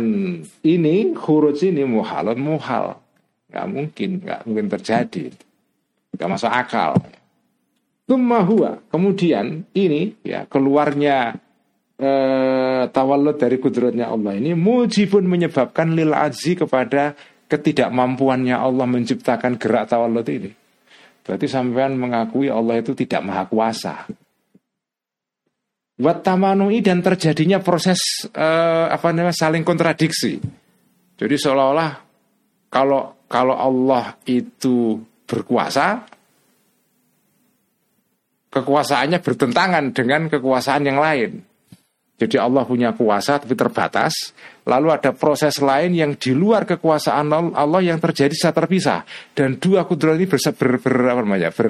ini huruf ini muhalun muhal nggak mungkin nggak mungkin terjadi Gak masuk akal. Tumma huwa. Kemudian ini ya keluarnya eh, tawallud dari kudratnya Allah ini mujibun menyebabkan lil aji kepada ketidakmampuannya Allah menciptakan gerak tawallud ini. Berarti sampean mengakui Allah itu tidak maha kuasa. Watamanui dan terjadinya proses eh, apa namanya saling kontradiksi. Jadi seolah-olah kalau kalau Allah itu berkuasa, kekuasaannya bertentangan dengan kekuasaan yang lain. Jadi Allah punya kuasa tapi terbatas. Lalu ada proses lain yang di luar kekuasaan Allah yang terjadi secara terpisah. Dan dua kudrat ini ber, ber, ber, apa namanya, ber,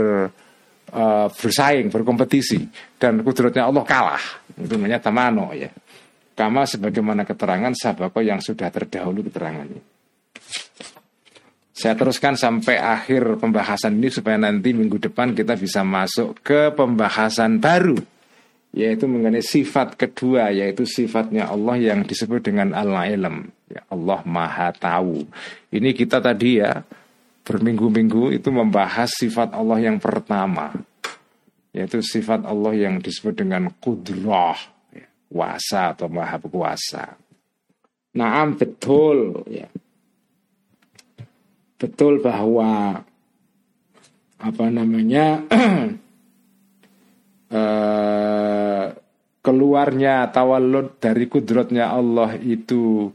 uh, bersaing, berkompetisi. Dan kudratnya Allah kalah. Itu namanya tamano ya. Kama sebagaimana keterangan sabako yang sudah terdahulu keterangannya. Saya teruskan sampai akhir pembahasan ini supaya nanti minggu depan kita bisa masuk ke pembahasan baru yaitu mengenai sifat kedua yaitu sifatnya Allah yang disebut dengan al-ilm ya Allah Maha Tahu. Ini kita tadi ya berminggu-minggu itu membahas sifat Allah yang pertama yaitu sifat Allah yang disebut dengan kudrah ya, kuasa atau maha kuasa. Naam betul ya betul bahwa apa namanya [clears throat] uh, keluarnya tawallud dari kudratnya Allah itu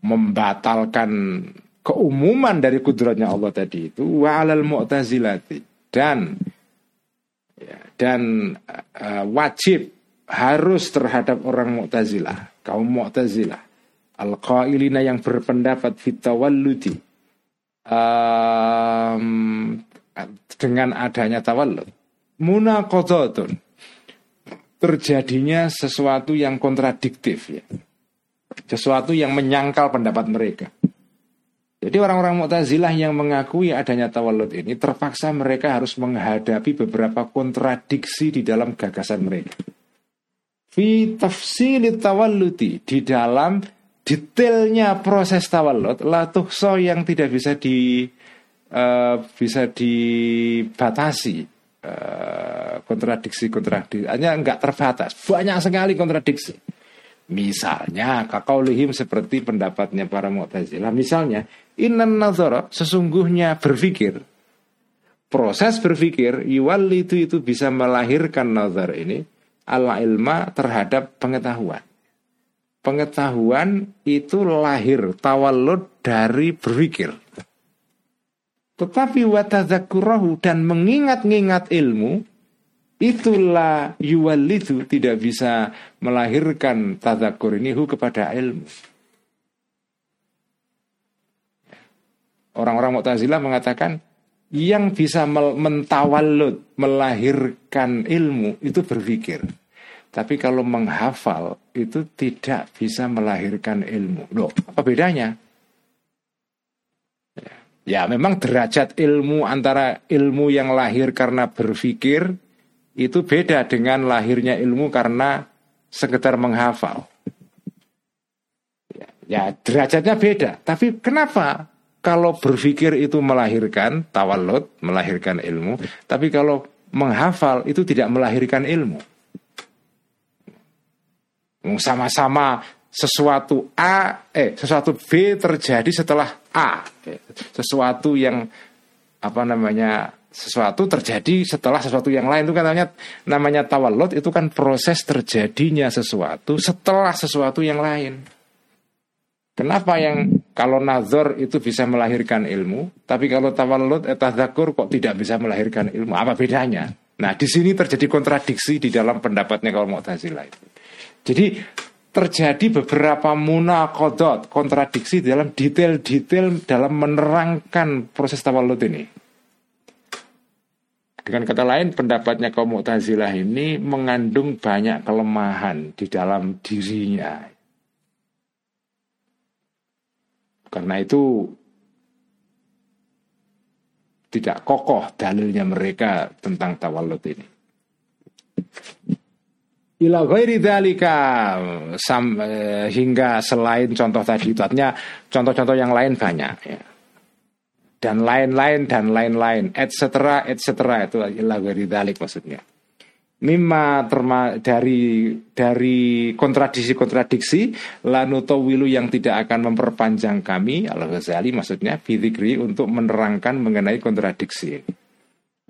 membatalkan keumuman dari kudratnya Allah tadi itu wa'alal mu'tazilati. Dan ya, dan uh, wajib harus terhadap orang mu'tazilah kaum mu'tazilah. Al-qailina yang berpendapat fitawalludi um, dengan adanya tawallud munaqadatun terjadinya sesuatu yang kontradiktif ya. Sesuatu yang menyangkal pendapat mereka. Jadi orang-orang Mu'tazilah yang mengakui adanya tawallud ini terpaksa mereka harus menghadapi beberapa kontradiksi di dalam gagasan mereka. Fi tafsili tawalludi di dalam detailnya proses tawallud latuhso yang tidak bisa di uh, bisa dibatasi uh, kontradiksi kontradiksi hanya enggak terbatas. Banyak sekali kontradiksi. Misalnya lihim seperti pendapatnya para mu'tazilah misalnya inan nazara sesungguhnya berpikir. Proses berpikir iwal itu itu bisa melahirkan nazar ini ala ilma terhadap pengetahuan. Pengetahuan itu lahir tawalud dari berpikir. Tetapi watadzakurahu dan mengingat-ingat ilmu itulah itu tidak bisa melahirkan tadakur ini hu kepada ilmu. Orang-orang Mu'tazilah mengatakan yang bisa mentawalud melahirkan ilmu itu berpikir. Tapi kalau menghafal itu tidak bisa melahirkan ilmu. Loh, apa bedanya? Ya, ya memang derajat ilmu antara ilmu yang lahir karena berpikir itu beda dengan lahirnya ilmu karena sekedar menghafal. Ya derajatnya beda. Tapi kenapa kalau berpikir itu melahirkan tawalud, melahirkan ilmu, tapi kalau menghafal itu tidak melahirkan ilmu. Sama-sama sesuatu A, eh sesuatu B terjadi setelah A, sesuatu yang apa namanya sesuatu terjadi setelah sesuatu yang lain itu kan namanya namanya tawalud itu kan proses terjadinya sesuatu setelah sesuatu yang lain. Kenapa yang kalau nazar itu bisa melahirkan ilmu, tapi kalau tawalud etadakur kok tidak bisa melahirkan ilmu? Apa bedanya? Nah, di sini terjadi kontradiksi di dalam pendapatnya kalau Mu'tazilah itu. Jadi terjadi beberapa munakodot kontradiksi dalam detail-detail dalam menerangkan proses tawalud ini. Dengan kata lain, pendapatnya kaum Mu'tazilah ini mengandung banyak kelemahan di dalam dirinya. Karena itu tidak kokoh dalilnya mereka tentang tawalud ini. Ila ghairi dzalika eh, hingga selain contoh tadi itu artinya contoh-contoh yang lain banyak ya dan lain-lain dan lain-lain, etc. etc. itu adalah dari dalik maksudnya. Mimma terma, dari dari kontradiksi-kontradiksi lanutowilu yang tidak akan memperpanjang kami al Ghazali maksudnya fidikri untuk menerangkan mengenai kontradiksi ini.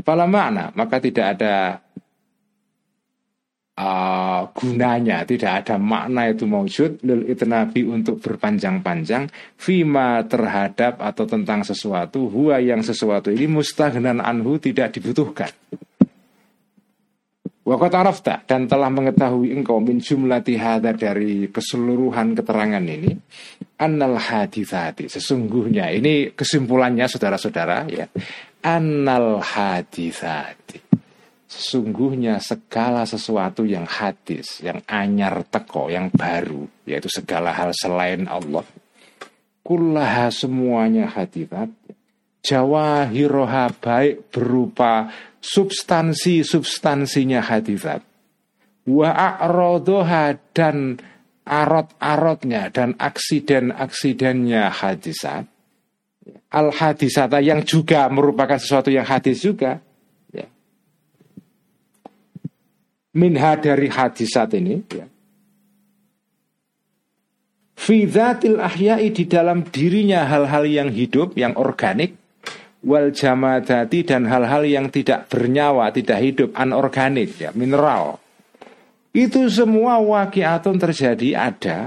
Pala makna maka tidak ada uh, gunanya, tidak ada makna itu maujud lil itnabi untuk berpanjang-panjang fima terhadap atau tentang sesuatu huwa yang sesuatu ini mustahnan anhu tidak dibutuhkan. Wakat dan telah mengetahui engkau min jumlati hadar dari keseluruhan keterangan ini annal hadithati sesungguhnya ini kesimpulannya saudara-saudara ya annal hadithati Sesungguhnya segala sesuatu yang hadis, yang anyar teko, yang baru, yaitu segala hal selain Allah. Kullaha semuanya hadirat. Jawahiroha baik berupa substansi-substansinya hadirat. Wa a'rodoha dan arot-arotnya dan aksiden-aksidennya hadisat. Al-hadisata yang juga merupakan sesuatu yang hadis juga minha dari hadisat ini ya. Fidzatil ahyai di dalam dirinya hal-hal yang hidup, yang organik wal jamadati dan hal-hal yang tidak bernyawa, tidak hidup, anorganik ya, mineral. Itu semua wakiatun terjadi ada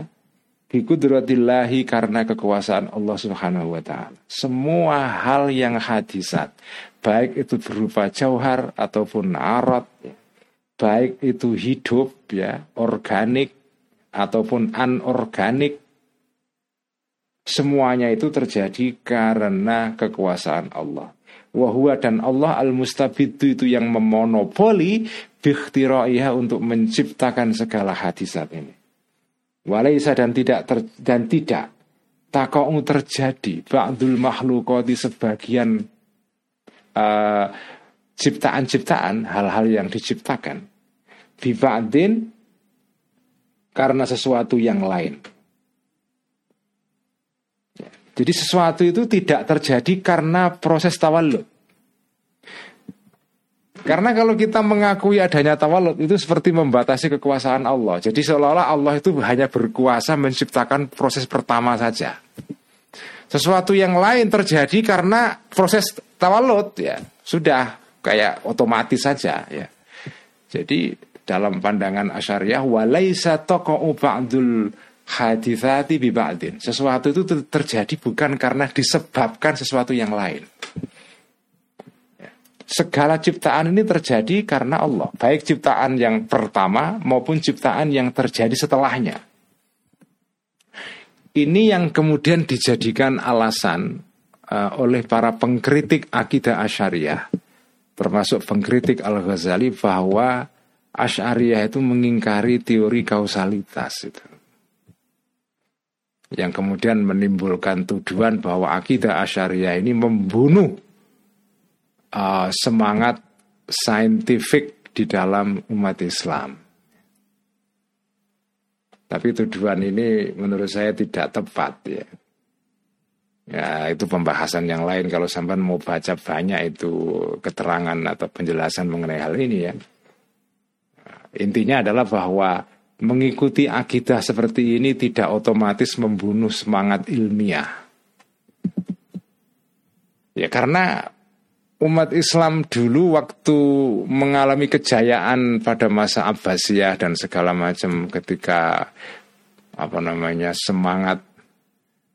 Bikudratillahi karena kekuasaan Allah subhanahu wa ta'ala Semua hal yang hadisat Baik itu berupa jauhar ataupun arat ya baik itu hidup ya, organik ataupun anorganik semuanya itu terjadi karena kekuasaan Allah. Wahua dan Allah al-mustabidu itu yang memonopoli bikhtiraiha untuk menciptakan segala hadisat ini. Walaisa dan tidak ter, dan tidak takau terjadi ba'dul makhlukati sebagian uh, ciptaan-ciptaan, hal-hal yang diciptakan. Biba'din karena sesuatu yang lain. Ya, jadi sesuatu itu tidak terjadi karena proses tawalud. Karena kalau kita mengakui adanya tawalud itu seperti membatasi kekuasaan Allah. Jadi seolah-olah Allah itu hanya berkuasa menciptakan proses pertama saja. Sesuatu yang lain terjadi karena proses tawalud ya sudah kayak otomatis saja ya. Jadi dalam pandangan asyariah walaisa taqa'u ba'dul hadithati bi ba'din. Sesuatu itu terjadi bukan karena disebabkan sesuatu yang lain. Ya. Segala ciptaan ini terjadi karena Allah, baik ciptaan yang pertama maupun ciptaan yang terjadi setelahnya. Ini yang kemudian dijadikan alasan uh, oleh para pengkritik akidah asyariah termasuk pengkritik Al-Ghazali bahwa Asy'ariyah itu mengingkari teori kausalitas itu. Yang kemudian menimbulkan tuduhan bahwa akidah Asy'ariyah ini membunuh uh, semangat saintifik di dalam umat Islam. Tapi tuduhan ini menurut saya tidak tepat ya. Ya itu pembahasan yang lain kalau sampai mau baca banyak itu keterangan atau penjelasan mengenai hal ini ya. Intinya adalah bahwa mengikuti akidah seperti ini tidak otomatis membunuh semangat ilmiah. Ya karena umat Islam dulu waktu mengalami kejayaan pada masa Abbasiyah dan segala macam ketika apa namanya semangat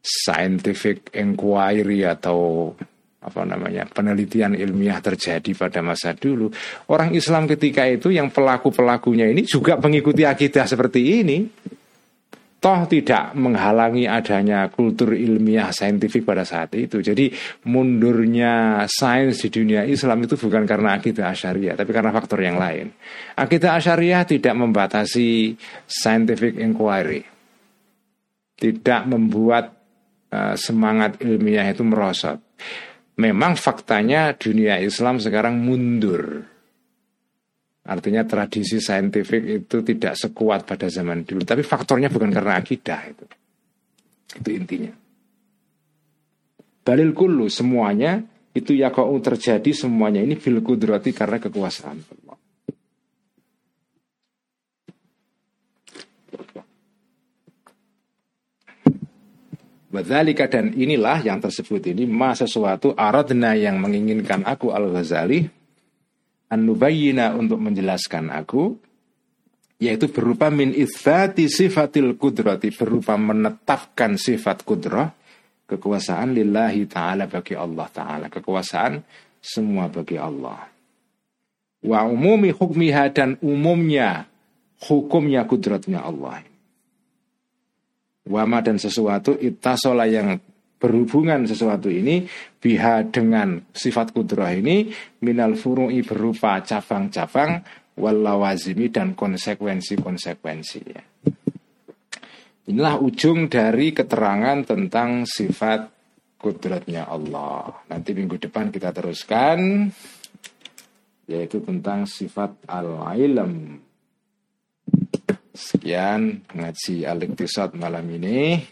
scientific inquiry atau apa namanya penelitian ilmiah terjadi pada masa dulu orang Islam ketika itu yang pelaku pelakunya ini juga mengikuti akidah seperti ini toh tidak menghalangi adanya kultur ilmiah saintifik pada saat itu. Jadi mundurnya sains di dunia Islam itu bukan karena akidah asyariah, tapi karena faktor yang lain. Akidah asyariah tidak membatasi scientific inquiry, tidak membuat uh, semangat ilmiah itu merosot. Memang faktanya dunia Islam sekarang mundur Artinya tradisi saintifik itu tidak sekuat pada zaman dulu. Tapi faktornya bukan karena akidah itu. Itu intinya. Dalil kullu semuanya itu ya kau terjadi semuanya ini bil kudrati karena kekuasaan Allah. Wadhalika dan inilah yang tersebut ini ma sesuatu aradna yang menginginkan aku Al-Ghazali an untuk menjelaskan aku yaitu berupa min itsati sifatil kudrati berupa menetapkan sifat kudrah kekuasaan lillahi taala bagi Allah taala kekuasaan semua bagi Allah. Wa umumi hukmiha dan umumnya hukumnya kudratnya Allah wama dan sesuatu itasola yang berhubungan sesuatu ini biha dengan sifat kudrah ini minal furu'i berupa cabang-cabang walawazimi dan konsekuensi-konsekuensi. Inilah ujung dari keterangan tentang sifat kudratnya Allah. Nanti minggu depan kita teruskan yaitu tentang sifat al-ilm. Sekian ngaji al-iktisad malam ini.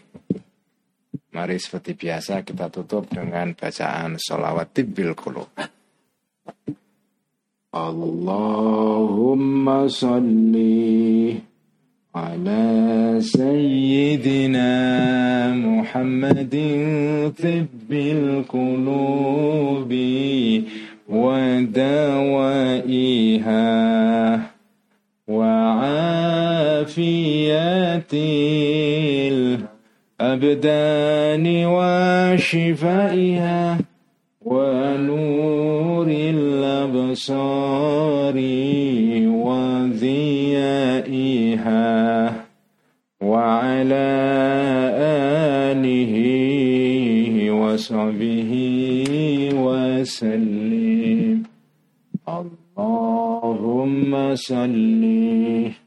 Mari seperti biasa kita tutup dengan bacaan sholawat tibbil qulub. Allahumma salli ala sayyidina Muhammadin tibbil qulubi wa dawaiha afiyatil الأبدان وشفائها ونور الأبصار وضيائها وعلى آله وصحبه وسلم. اللهم صلِّ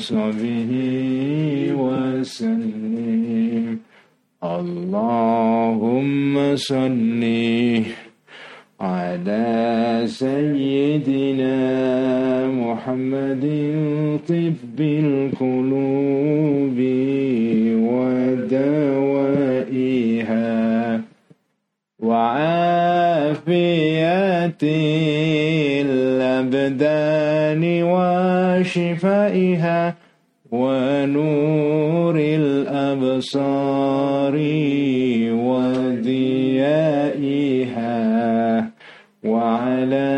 وصحبه وسلم اللهم صلِّ على سيدنا محمد طب القلوب ودوائها وعافية الأبدان وشفائها ونور الأبصار وضيائها وعلى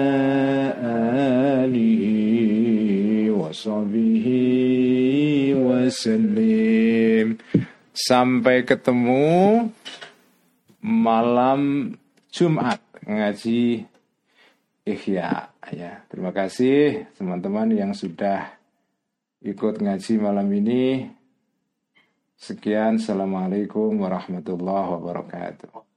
آله وصحبه وسلم. Sampai ketemu malam Jumat. Ngaji Ihya. Ya, terima kasih teman-teman yang sudah ikut ngaji malam ini. Sekian, Assalamualaikum warahmatullahi wabarakatuh.